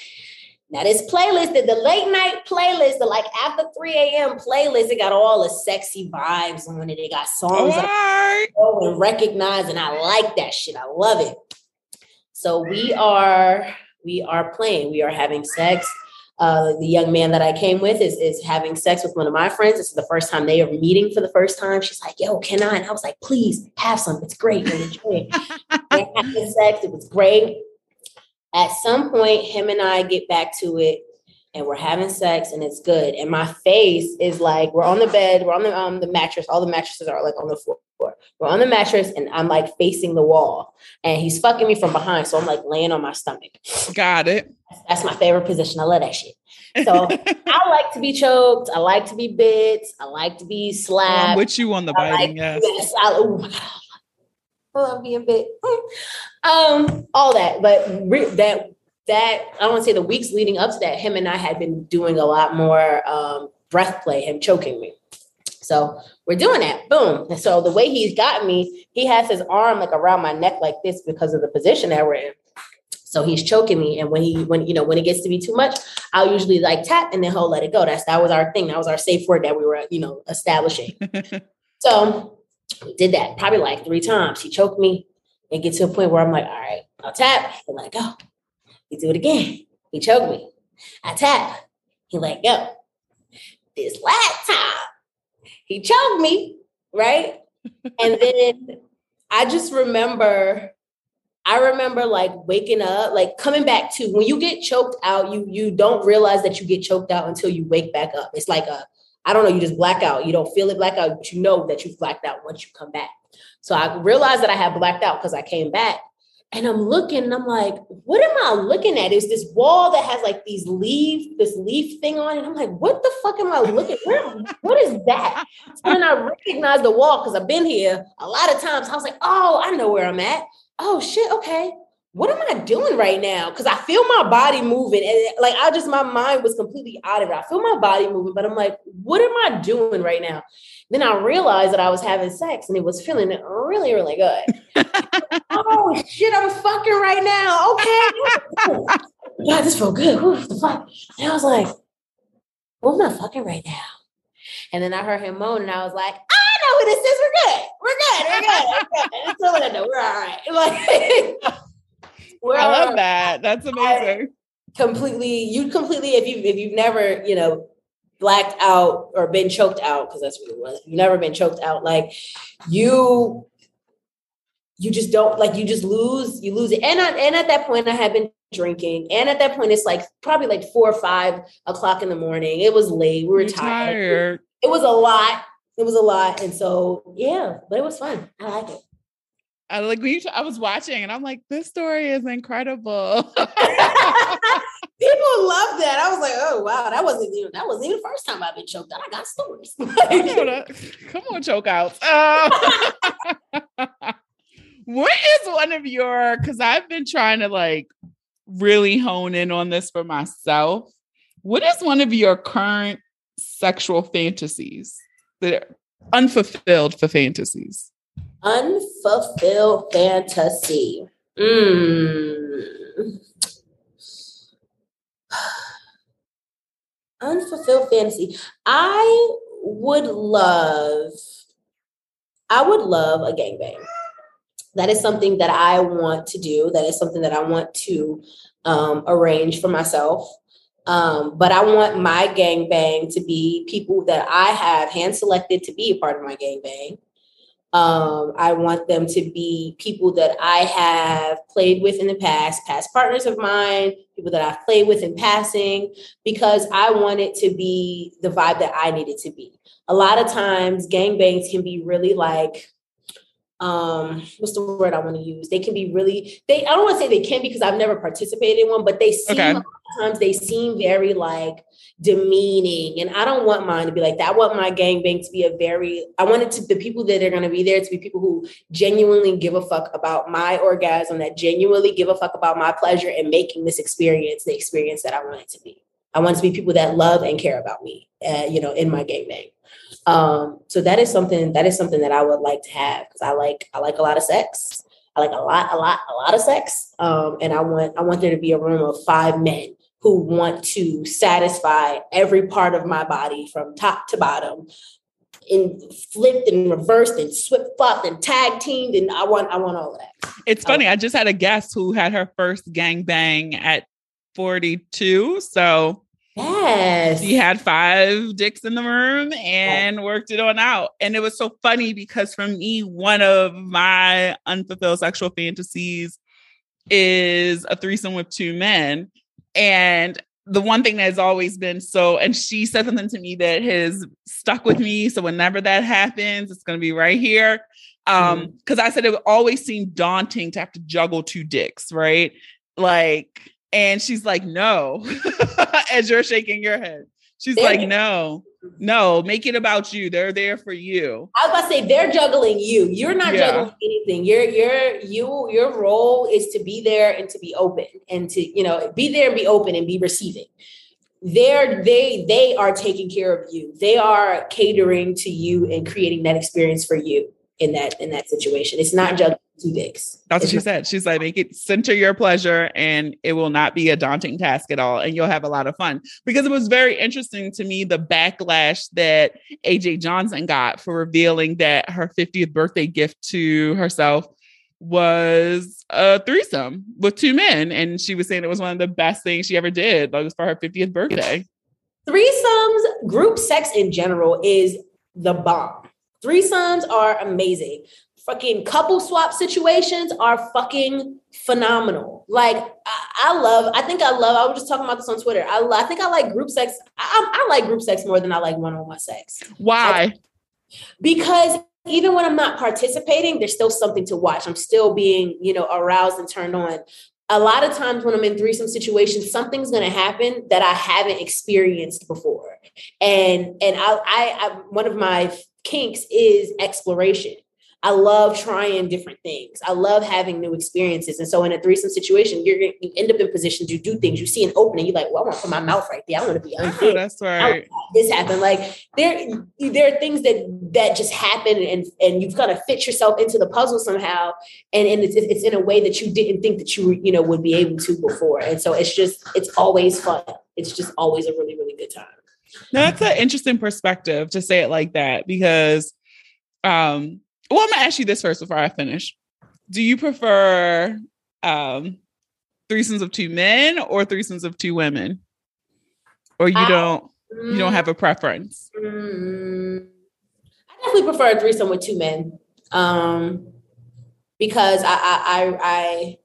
Now this playlist, the, the late night playlist, the like after 3 a.m. playlist, it got all the sexy vibes on it. It got songs that know and recognize, and I like that shit. I love it. So we are we are playing. We are having sex. Uh, the young man that I came with is, is having sex with one of my friends. This is the first time they are meeting for the first time. She's like, yo, can I? And I was like, please have some. It's great. We're enjoying having sex. It was great. At some point, him and I get back to it and we're having sex and it's good. And my face is like, we're on the bed, we're on the um the mattress, all the mattresses are like on the floor. We're on the mattress and I'm like facing the wall. And he's fucking me from behind. So I'm like laying on my stomach. Got it. That's my favorite position. I love that shit. So I like to be choked. I like to be bit. I like to be slapped. I'm with you on the biting, like, yes. I, oh God. I love being bit. Um, all that, but re- that that I want to say the weeks leading up to that, him and I had been doing a lot more um, breath play, him choking me. So we're doing that. Boom. And so the way he's got me, he has his arm like around my neck like this because of the position that we're in. So he's choking me. And when he when you know when it gets to be too much, I'll usually like tap and then he'll let it go. That's that was our thing. That was our safe word that we were, you know, establishing. so we did that probably like three times. He choked me and get to a point where I'm like, all right, I'll tap and let it go. He do it again. He choked me. I tap. He let go. This last time, he choked me, right? and then I just remember, I remember like waking up, like coming back to when you get choked out, you you don't realize that you get choked out until you wake back up. It's like a, I don't know, you just black out. You don't feel it black out, but you know that you've blacked out once you come back. So I realized that I had blacked out because I came back and I'm looking and I'm like, what am I looking at? Is this wall that has like these leaf, this leaf thing on it? I'm like, what the fuck am I looking? Where, what is that? And then I recognize the wall because I've been here a lot of times. I was like, oh, I know where I'm at. Oh shit, okay. What am I doing right now? Because I feel my body moving. And like I just my mind was completely out of it. I feel my body moving, but I'm like, what am I doing right now? Then I realized that I was having sex and it was feeling really, really good. oh shit, I'm fucking right now. Okay. God, this felt good. The fuck? And I was like, well, I'm not fucking right now. And then I heard him moan and I was like, I know who this is. We're good. We're good. We're good. We're good. It's Orlando. We're all right. Like, we're I love that. That's amazing. completely you completely if you if you've never you know blacked out or been choked out because that's what it was you've never been choked out like you you just don't like you just lose you lose it and I, and at that point i had been drinking and at that point it's like probably like four or five o'clock in the morning it was late we were tired. tired. it was a lot it was a lot and so yeah but it was fun i like it I like when you, I was watching and I'm like, this story is incredible. People love that. I was like, oh wow, that wasn't even that wasn't even the first time I've been choked out. I got stories. Come on, choke out. Uh, what is one of your because I've been trying to like really hone in on this for myself. What is one of your current sexual fantasies that are unfulfilled for fantasies? Unfulfilled fantasy. Mm. Unfulfilled fantasy. I would love, I would love a gangbang. That is something that I want to do. That is something that I want to um, arrange for myself. Um, but I want my gangbang to be people that I have hand selected to be a part of my gangbang. Um, I want them to be people that I have played with in the past, past partners of mine, people that I've played with in passing, because I want it to be the vibe that I need it to be. A lot of times, gangbangs can be really like, um, what's the word I want to use? They can be really, they, I don't want to say they can because I've never participated in one, but they seem, Okay. A lot of times they seem very like demeaning. And I don't want mine to be like that. I want my gangbang to be a very, I want it to, the people that are going to be there to be people who genuinely give a fuck about my orgasm, that genuinely give a fuck about my pleasure and making this experience the experience that I want it to be. I want to be people that love and care about me, uh, you know, in my gangbang. Um, so that is something that is something that I would like to have because I like I like a lot of sex. I like a lot, a lot, a lot of sex. Um, and I want I want there to be a room of five men who want to satisfy every part of my body from top to bottom, and flipped and reversed and swip flopped and tag teamed. And I want I want all of that. It's funny. I just had a guest who had her first gangbang at 42. So Yes. she had five dicks in the room and worked it on out. And it was so funny because for me, one of my unfulfilled sexual fantasies is a threesome with two men. And the one thing that has always been so, and she said something to me that has stuck with me. So whenever that happens, it's going to be right here. Um, because I said it would always seem daunting to have to juggle two dicks, right? Like, and she's like, no, as you're shaking your head. She's There- like, no, no, make it about you. They're there for you. I was about to say they're juggling you. You're not Yeah. juggling anything. Your your you your role is to be there and to be open and to you know be there and be open and be receiving. They're they they are taking care of you. They are catering to you and creating that experience for you in that in that situation. It's not juggling two dicks. That's what she said. She's like, make it center your pleasure and it will not be a daunting task at all. And you'll have a lot of fun. Because it was very interesting to me the backlash that AJ Johnson got for revealing that her 50th birthday gift to herself was a threesome with two men. And she was saying it was one of the best things she ever did. Like was for her 50th birthday. Threesomes, group sex in general is the bomb. Threesomes are amazing. Fucking couple swap situations are fucking phenomenal. Like I, I love, I think I love. I was just talking about this on Twitter. I, I think I like group sex. I, I like group sex more than I like one-on-one sex Why? because even when I'm not participating, there's still something to watch. I'm still being, you know, aroused and turned on. A lot of times when I'm in threesome situations, something's going to happen that I haven't experienced before, and and I, I, I one of my kinks is exploration. I love trying different things. I love having new experiences. And so in a threesome situation, you're you end up in positions, you do things, you see an opening, you're like, well, I want to put my mouth right there. I want to be Oh, unfit that's right. this happened. Like there, there are things that that just happen, and and you've got to fit yourself into the puzzle somehow, and and it's, it's in a way that you didn't think that you you know would be able to before, and so it's just it's always fun. It's just always a really really good time. No, that's an interesting perspective to say it like that because Um, well, I'm gonna ask you this first before I finish. Do you prefer um threesomes of two men or threesomes of two women? Or you I- don't you don't have a preference? Mm, I definitely prefer a threesome with two men. Um, because I, I, I, I,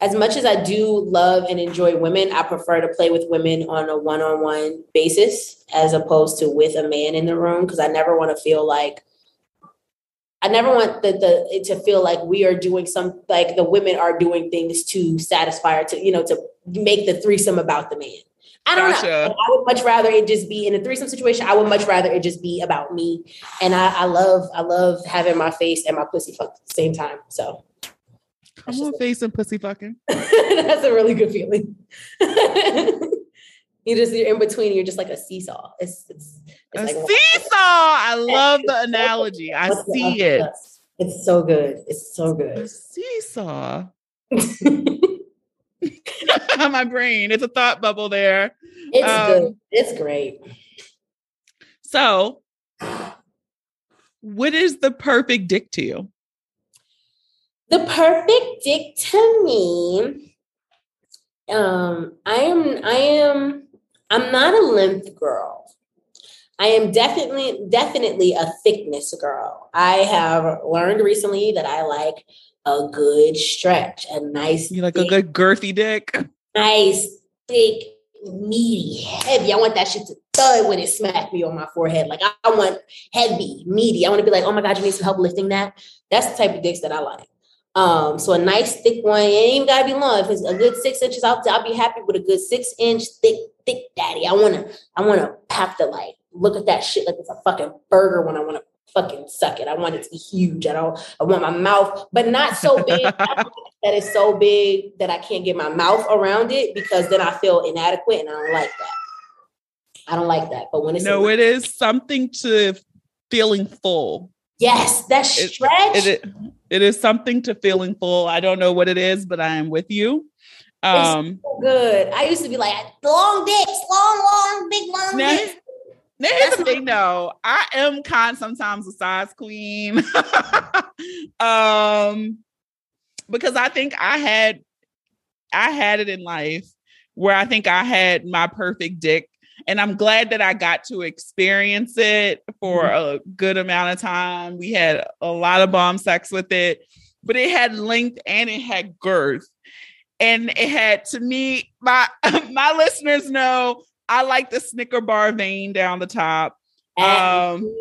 as much as I do love and enjoy women, I prefer to play with women on a one-on-one basis as opposed to with a man in the room. Because I never want to feel like I never want the, the it to feel like we are doing some like the women are doing things to satisfy or to you know to make the threesome about the man. I don't know. Gotcha. I would much rather it just be in a threesome situation. I would much rather it just be about me. And I, I love I love having my face and my pussy fuck at the same time. So I'm on face and pussy fucking. that's a really good feeling. you just you're in between. You're just like a seesaw. It's it's, A like seesaw. I love the analogy. I see it. It's so good. It's so good. A seesaw. My brain. It's a thought bubble there. It's Um, good. It's great. So, what is the perfect dick to you? The perfect dick to me. Um, I am. I am. I'm not a length girl. I am definitely, definitely a thickness girl. I have learned recently that I like a good stretch, a nice, You like a good girthy dick? nice, thick, meaty, heavy. I want that shit to thud when it smack me on my forehead. Like I, I want heavy, meaty. I want to be like, oh my god, you need some help lifting that. That's the type of dicks that I like. Um, so a nice thick one, it ain't even gotta be long. If it's a good six inches, I'll, I'll be happy with a good six inch thick, thick daddy. I wanna, I wanna have to like look at that shit like it's a fucking burger when I wanna fucking suck it. I want it to be huge. I don't, I want my mouth, but not so big want it that it's so big that I can't get my mouth around it because then I feel inadequate and I don't like that. I don't like that. But when it's No, it is something to feeling full. yes, that It- stretch. It, it is something to feeling full. I don't know what it is, but I am with you. Um, so good. I used to be like long dicks, long, long, big, long now, dicks. Now here's That's the thing though. I am kind sometimes a size queen. um because I think I had I had it in life where I think I had my perfect dick. And I'm glad that I got to experience it for a good amount of time. We had a lot of bomb sex with it, but it had length and it had girth. And it had to me, my my listeners know I like the Snicker bar vein down the top. Um,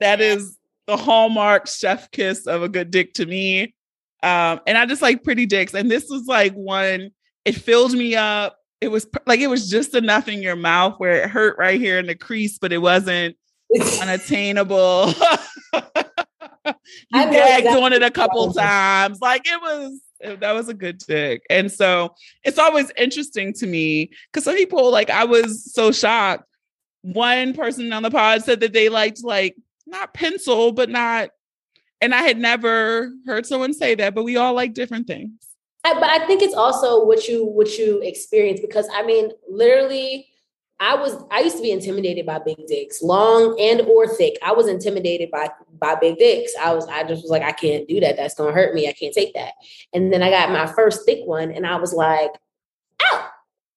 that is the hallmark chef kiss of a good dick to me. Um, and I just like pretty dicks. And this was like one, it filled me up. It was like it was just enough in your mouth where it hurt right here in the crease, but it wasn't unattainable. you gagged exactly on it a couple times. Like it was, Uh, that was a good dick. And so it's always interesting to me because some people, like, I was so shocked. One person on the pod said that they liked, like, not pencil, but not, and I had never heard someone say that, but we all like different things. I, but I think it's also what you what you experience because I mean, literally, I was I used to be intimidated by big dicks, long and or thick. I was intimidated by by big dicks. I was I just was like, I can't do that. That's gonna hurt me. I can't take that. And then I got my first thick one, and I was like, ow,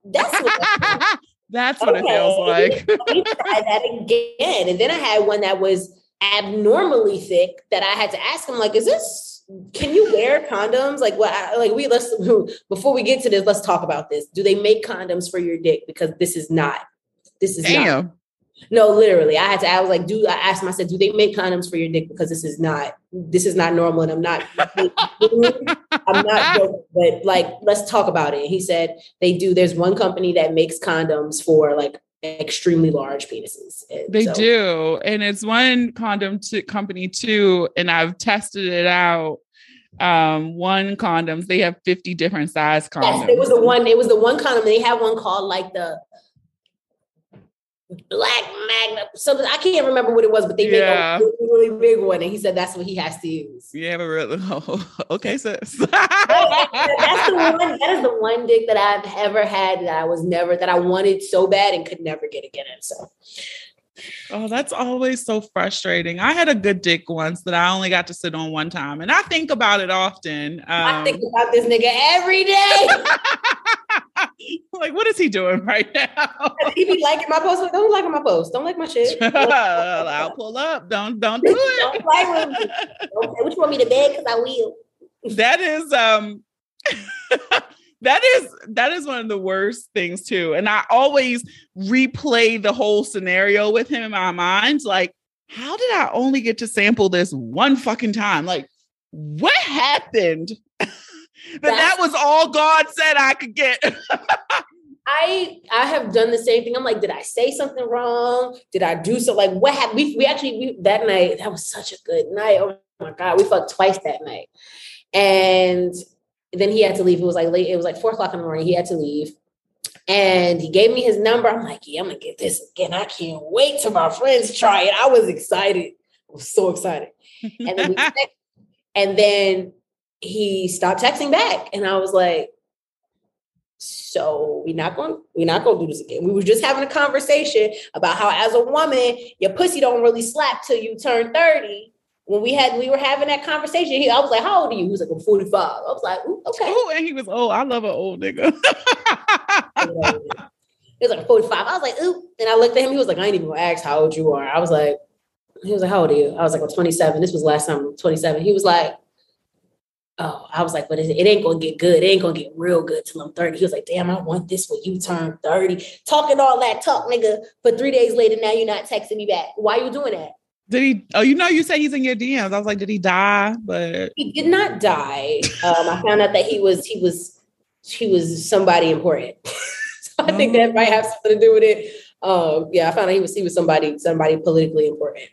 that's what That's what it feels like. try that again. And then I had one that was abnormally thick that I had to ask him, like, is this can you wear condoms? Like what I- like we let's before we get to this, let's talk about this. Do they make condoms for your dick? Because this is not this is not Damn. No, literally. I had to I was like, do I asked him, I said, do they make condoms for your dick? Because this is not this is not normal. And I'm not I'm not joking, but like, let's talk about it. He said they do. There's one company that makes condoms for like extremely large penises. And They so- do. And it's one condom t- company too. And I've tested it out. Um, one condoms, they have 50 different size condoms. Yes, it was the one. It was the one condom. They have one called like the Black Magna. So I can't remember what it was, but they Yeah. make a really, really big one, and he said that's what he has to use. You have a real oh, okay, sis. that's the one. That is the one dick that I've ever had that I was never that I wanted so bad and could never get again. So Oh, that's always so frustrating. I had a good dick once that I only got to sit on one time, and I think about it often. Um, I think about this nigga every day. like, what is he doing right now? he be liking my post. Don't like my post. Don't like my shit. I'll pull up. Don't don't do it. Don't play with me. Okay, you want me to beg? Because I will. That is um that is that is one of the worst things too and i always replay the whole scenario with him in my mind like how did i only get to sample this one fucking time like what happened that that was all god said i could get I I have done the same thing. I'm like, did I say something wrong? Did I do so? Like, what happened? We, we actually we, that night that was such a good night. Oh my god, we fucked twice that night, and then he had to leave. It was like late. It was like four o'clock in the morning. He had to leave. And he gave me his number. I'm like, yeah, I'm gonna get this again. I can't wait till my friends try it. I was excited. I was so excited. And then, and then he stopped texting back. And I was like, so we're not gonna we're not going to do this again. We were just having a conversation about how as a woman, your pussy don't really slap till you turn 30 when we had we were having that conversation, he, I was like, "How old are you?" He was like, "I'm 45." I was like, "Okay." Oh, and he was old. I love an old nigga. he was like 45. I was like, "Ooh," and I looked at him. He was like, "I ain't even gonna ask how old you are." I was like, "He was like, how old are you?" I was like, "I'm 27." This was last summer, 27. He was like, "Oh," I was like, "But it, it ain't gonna get good. It ain't gonna get real good till I'm 30." He was like, "Damn, I want this when you turn 30." Talking all that talk, nigga. But three days later, now you're not texting me back. Why you doing that? Did he? Oh, you know, you said he's in your DMs. I was like, did he die? But he did not die. Um, I found out that he was he was he was somebody important. so I think that might have something to do with it. Um, yeah, I found out he was he was somebody somebody politically important.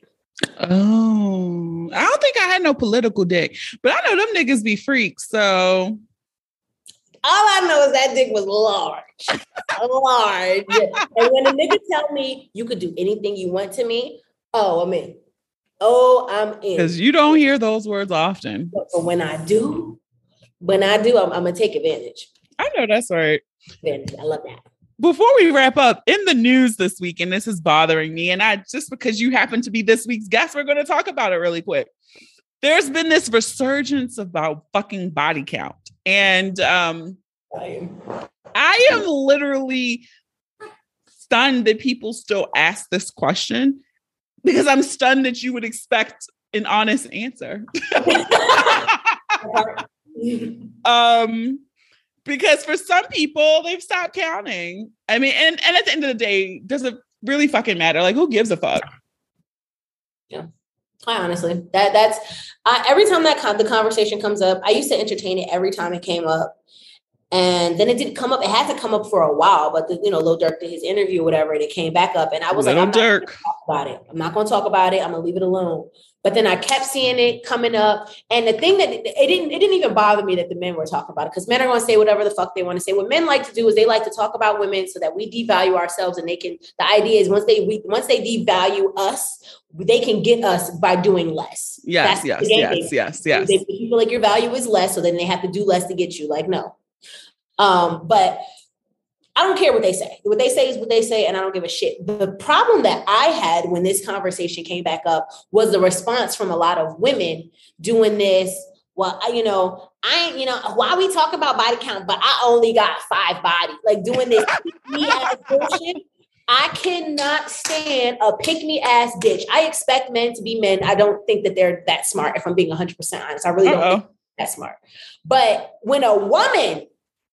Oh, I don't think I had no political dick, but I know them niggas be freaks. So all I know is that dick was large, large. and when a nigga tell me you could do anything you want to me, oh, I'm in. Oh, I'm in. Because you don't hear those words often. But, when I do, when I do, I'm, I'm gonna take advantage. I know that's right. Advantage. I love that. Before we wrap up, in the news this week, and this is bothering me, and I just because you happen to be this week's guest, we're going to talk about it really quick. There's been this resurgence about fucking body count, and um, I am literally stunned that people still ask this question because I'm stunned that you would expect an honest answer. um, because for some people, they've stopped counting. I mean, and, and at the end of the day, does it really fucking matter? Like, who gives a fuck? Yeah. I honestly, that that's I, every time that con- the conversation comes up, I used to entertain it every time it came up. And then it didn't come up. It had to come up for a while, but the, you know, Lil Durk did his interview, or whatever, and it came back up. And I was Little like, I'm talk about it. I'm not going to talk about it. I'm going to leave it alone. But then I kept seeing it coming up, and the thing that it didn't, it didn't even bother me that the men were talking about it because men are going to say whatever the fuck they want to say. What men like to do is they like to talk about women so that we devalue ourselves, and they can. The idea is once they we, once they devalue us, they can get us by doing less. Yes, yes, yes, yes, yes. They, you feel like your value is less, so then they have to do less to get you. Like no, um, but I don't care what they say. What they say is what they say, and I don't give a shit. The problem that I had when this conversation came back up was the response from a lot of women doing this. Well, I, you know, I ain't, you know, why we talk about body count, but I only got five bodies. Like doing this me ass bullshit. I cannot stand a pick me ass bitch. I expect men to be men. I don't think that they're that smart. If I'm being 100 percent honest, I really don't Uh-oh. That smart. But when a woman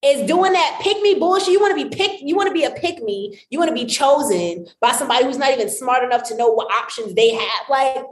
is doing that pick me bullshit. You want to be picked, you want to be a pick me, you want to be chosen by somebody who's not even smart enough to know what options they have. Like,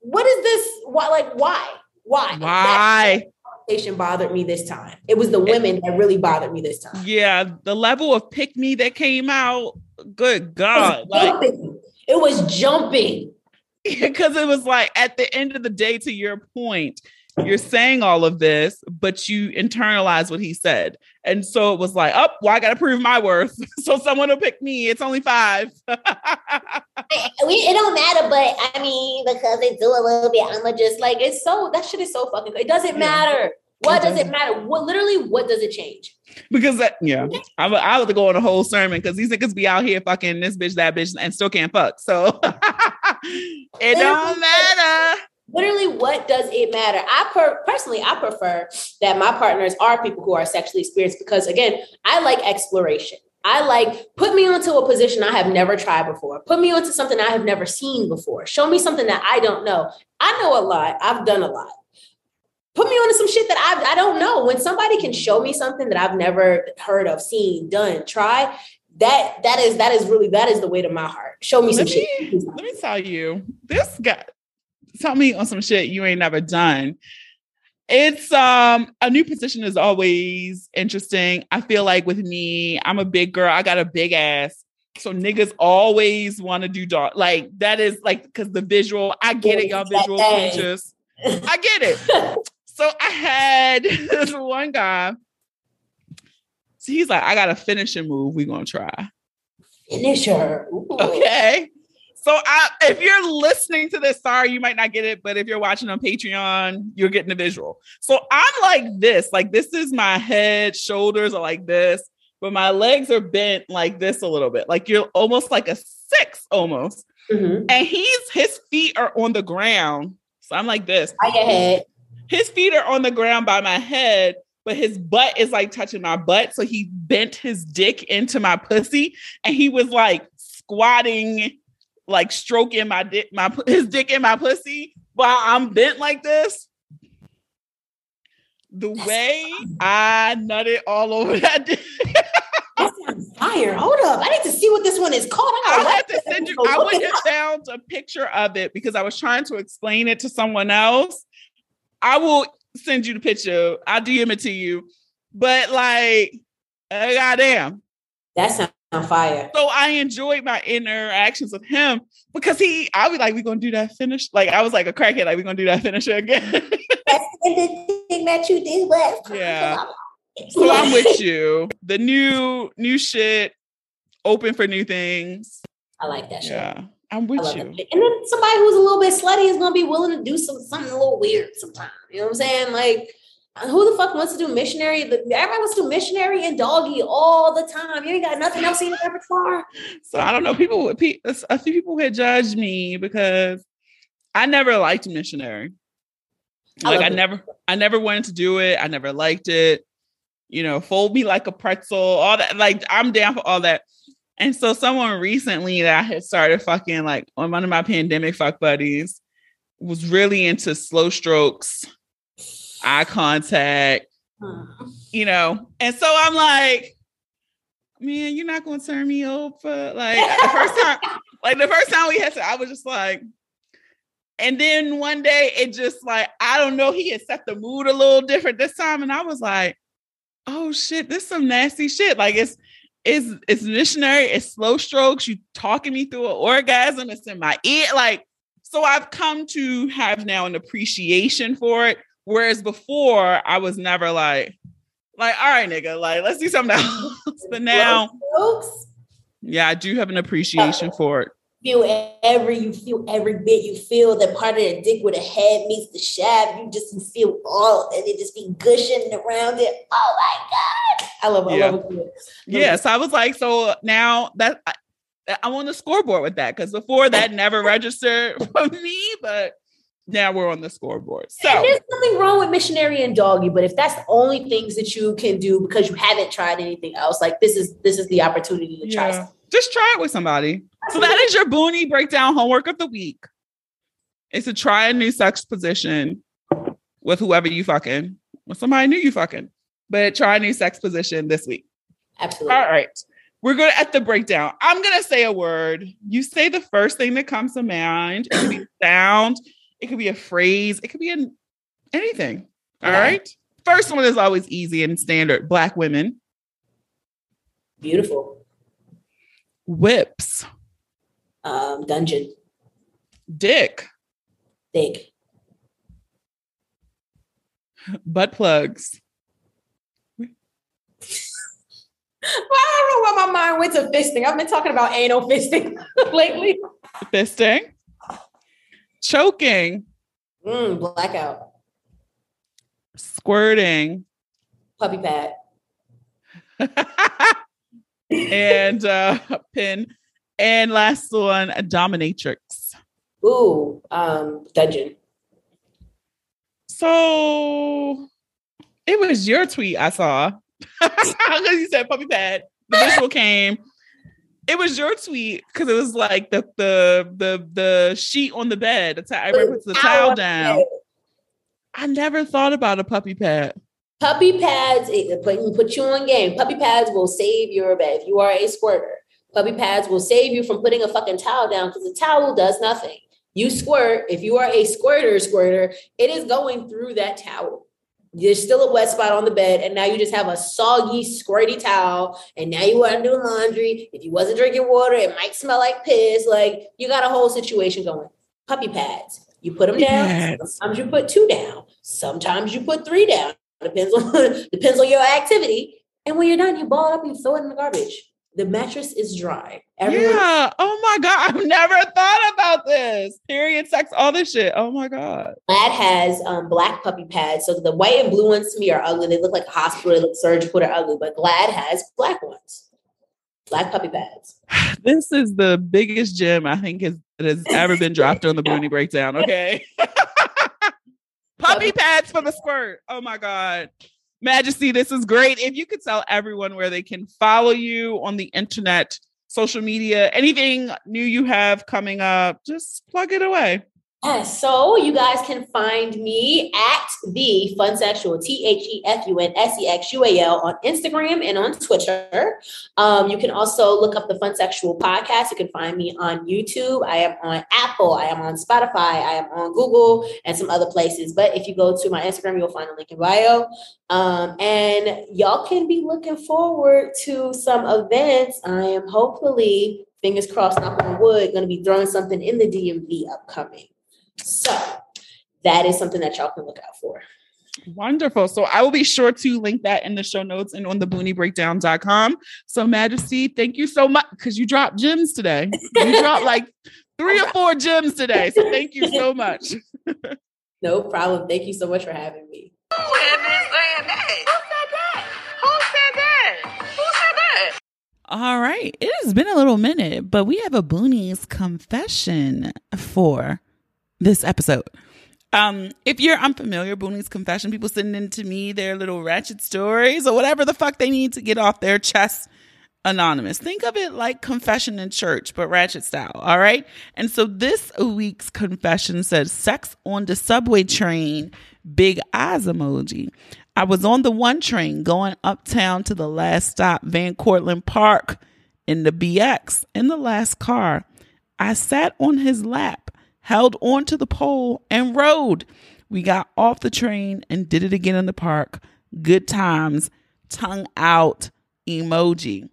what is this? Why, like, why? Why? Why? That conversation bothered me this time. It was the women that really bothered me this time. Yeah, the level of pick me that came out. Good It God. was Like, jumping. It was jumping. because it was like at the end of the day, to your point, you're saying all of this, but you internalize what he said. And so it was like, oh, well, I got to prove my worth. so someone will pick me. It's only five. we, it don't matter, but I mean, because they do a little bit, I'ma just like it's so that shit is so fucking. It doesn't Yeah. matter. What does it matter? What literally? What does it change? Because that, yeah, I would I would go on a whole sermon because these niggas be out here fucking this bitch, that bitch, and still can't fuck. So it don't matter. Literally, what does it matter? I per- personally, I prefer that my partners are people who are sexually experienced because, again, I like exploration. I like put me onto a position I have never tried before. Put me onto something I have never seen before. Show me something that I don't know. I know a lot. I've done a lot. Put me onto some shit that I I don't know. When somebody can show me something that I've never heard of, seen, done, try, that that is that is really that is the weight of my heart. Show me Let some me, shit. let me tell you, this guy tell me on some shit you ain't never done. It's um a new position is always interesting. I feel like with me, I'm a big girl. I got a big ass. So niggas always want to do dark. Like that is like because the visual, I get it, y'all visual creatures. I get it. So I had this one guy. So he's like, I got a finishing move. We gonna try. Finisher. Ooh. Okay. So I, if you're listening to this, sorry, you might not get it, but if you're watching on Patreon, you're getting the visual. So I'm like this, like this is my head, shoulders are like this, but my legs are bent like this a little bit. Like you're almost like a six almost. Mhm. And he's his feet are on the ground. So I'm like this. By your head. His feet are on the ground by my head, but his butt is like touching my butt. So he bent his dick into my pussy and he was like squatting, like stroking my dick, my his dick in my pussy while I'm bent like this. The way I nutted all over that dick. That sounds fire. Hold up. I need to see what this one is called. I I had to send you. I went and found a picture of it because I was trying to explain it to someone else. I will send you the picture. I'll DM it to you. But like, uh, goddamn. That sounds fire. So I enjoyed my interactions with him because he, I was like, we're gonna do that finish. Like I was like a crackhead, like we're gonna do that finisher again. That's the thing that you did was. Yeah. so I'm with you. The new new shit, open for new things. I like that shit. Yeah, I'm with you. that. And then somebody who's a little bit slutty is gonna be willing to do some something a little weird sometimes. You know what I'm saying? Like, who the fuck wants to do missionary? Everybody wants to do missionary and doggy all the time. You ain't got nothing else in your repertoire. So I don't know. People, a few people had judged me because I never liked missionary. Like I, it. never, I never wanted to do it. I never liked it. You know, fold me like a pretzel. All that. Like I'm down for all that. And so someone recently that I had started fucking like on one of my pandemic fuck buddies was really into slow strokes, eye contact, you know. And so I'm like, man, you're not gonna turn me over. Like the first time, like the first time we had to, I was just like, and then one day it just like, I don't know, he had set the mood a little different this time. And I was like, oh shit, this some nasty shit. Like it's it's it's missionary, it's slow strokes, you talking me through an orgasm, it's in my ear. Like, so I've come to have now an appreciation for it. Whereas before I was never like, like, all right, nigga, like, let's do something else. but now, yeah, I do have an appreciation uh, for it. feel every you feel every bit. You feel that part of the dick where the head meets the shaft. You just you feel all and it just be gushing around it. Oh my god, I love it. Yeah. I love it. Yeah, so I was like, so now that I, I'm on the scoreboard with that because before that never registered for me, but now we're on the scoreboard. So And there's nothing wrong with missionary and doggy, but if that's the only things that you can do because you haven't tried anything else, like this is this is the opportunity to try. yeah, just try it with somebody. So that is your boonie breakdown homework of the week. It's to try a new sex position with whoever you fucking, with somebody new you fucking, but try a new sex position this week. Absolutely. All right. We're good at the breakdown. I'm going to say a word. You say the first thing that comes to mind. It could be sound, it could be a phrase, it could be an, anything. All Okay. right. First one is always easy and standard Black women, Beautiful. whips, Um, dungeon. dick, Dick. butt plugs, Well, I don't know why my mind went to fisting. I've been talking about anal fisting lately. fisting, choking, Mm, blackout. squirting, Puppy pad. and uh, pin. And last one, a dominatrix. Ooh, um, dungeon. So it was your tweet I saw. Because you said puppy pad. The visual came. It was your tweet because it was like the the the the sheet on the bed. The ti- I remember it's the towel down. I never thought about a puppy pad. Puppy pads, it put, put you on game. Puppy pads will save your bed. If you are a squirter, puppy pads will save you from putting a fucking towel down because the towel does nothing. You squirt, if you are a squirter squirter, it is going through that towel. There's still a wet spot on the bed, and now you just have a soggy, squirty towel. And now you want to do laundry. If you wasn't drinking water, it might smell like piss. Like you got a whole situation going. Puppy pads. You put them down. Yes. Sometimes you put two down. Sometimes you put three down. Depends on depends on your activity. And when you're done, you ball it up and you throw it in the garbage. The mattress is dry. Everyone, yeah. Oh my god. I've never thought about this. Period, sex, all this shit. Oh my god. Glad has um, black puppy pads. So the white and blue ones to me are ugly. They look like a hospital. They look surgical. They're ugly. But Glad has black ones. Black puppy pads. This is the biggest gem I think has, that has ever been dropped on the Boonie Breakdown. Okay. Puppy pads for the squirt. Oh my God. Majesty, this is great. If you could tell everyone where they can follow you on the internet, social media, anything new you have coming up, just plug it away. So you guys can find me at the Funsexual, T H E F U N S E X U A L on Instagram and on Twitter. Um, you can also look up the Funsexual podcast. You can find me on YouTube. I am on Apple. I am on Spotify. I am on Google and some other places. But if you go to my Instagram, you'll find a link in bio. Um, and y'all can be looking forward to some events. I am hopefully, fingers crossed, knock on wood, going to be throwing something in the DMV upcoming. So that is something that y'all can look out for. Wonderful. So I will be sure to link that in the show notes and on the booniebreakdown.com. So Majesty, thank you so much because you dropped gems today. You dropped like three or four gems today. So thank you so much. No problem. Thank you so much for having me. Who had been saying that? Who said that? Who said that? Who said that? All right. It has been a little minute, but we have a Boonies confession for this episode. Um, if you're unfamiliar, Boonies confession, people sending in to me their little ratchet stories or whatever the fuck they need to get off their chest anonymous. Think of it like confession in church, but ratchet style. All right. And so this week's confession says sex on the subway train, big eyes emoji. I was on the one train going uptown to the last stop, Van Cortlandt Park in the BX in the last car. I sat on his lap, held onto the pole, and rode. We got off the train and did it again in the park. Good times. Tongue out emoji.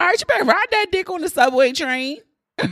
All right, you better ride that dick on the subway train.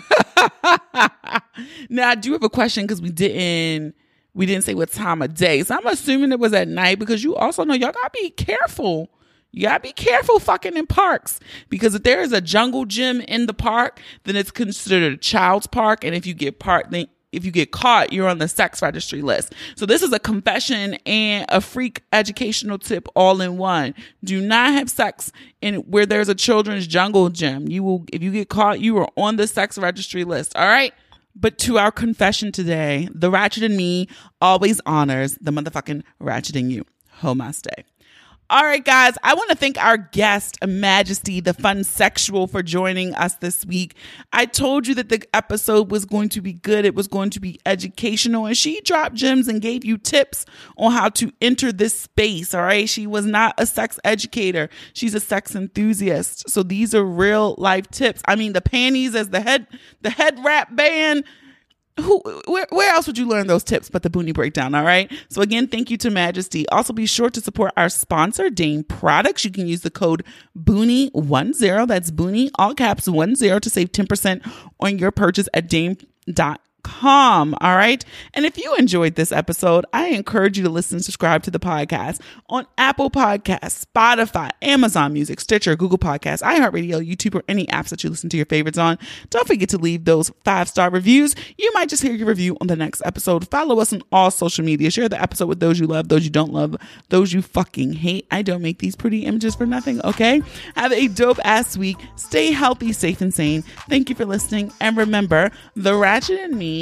now I do have a question because we didn't we didn't say what time of day. So I'm assuming it was at night because you also know y'all gotta be careful. You gotta be careful fucking in parks because if there is a jungle gym in the park, then it's considered a child's park. And if you get part, then if you get caught, you're on the sex registry list. So this is a confession and a freak educational tip all in one. Do not have sex in where there's a children's jungle gym. You will, if you get caught, you are on the sex registry list. All right. But to our confession today, the ratchet in me always honors the motherfucking ratchet in you. Homaste. All right, guys, I want to thank our guest, Majesty, the Funsexual, for joining us this week. I told you that the episode was going to be good, it was going to be educational, and she dropped gems and gave you tips on how to enter this space. All right, she was not a sex educator, she's a sex enthusiast. So these are real life tips. I mean, the panties as the head, the head wrap band who where, where else would you learn those tips but the Boonie Breakdown? All right. So again, thank you to Majesty. Also be sure to support our sponsor, Dame Products. You can use the code Boonie10. That's Boonie, all caps one zero to save 10% on your purchase at Dame dot com. All right. And if you enjoyed this episode, I encourage you to listen and subscribe to the podcast on Apple Podcasts, Spotify, Amazon Music, Stitcher, Google Podcasts, iHeartRadio, YouTube, or any apps that you listen to your favorites on. Don't forget to leave those five star reviews. You might just hear your review on the next episode. Follow us on all social media. Share the episode with those you love, those you don't love, those you fucking hate. I don't make these pretty images for nothing, okay? Have a dope ass week. Stay healthy, safe, and sane. Thank you for listening. And remember, the ratchet in me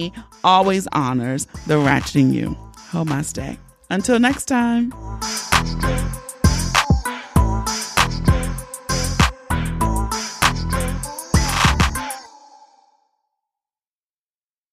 always honors the ratcheting you. Home my stay. Until next time.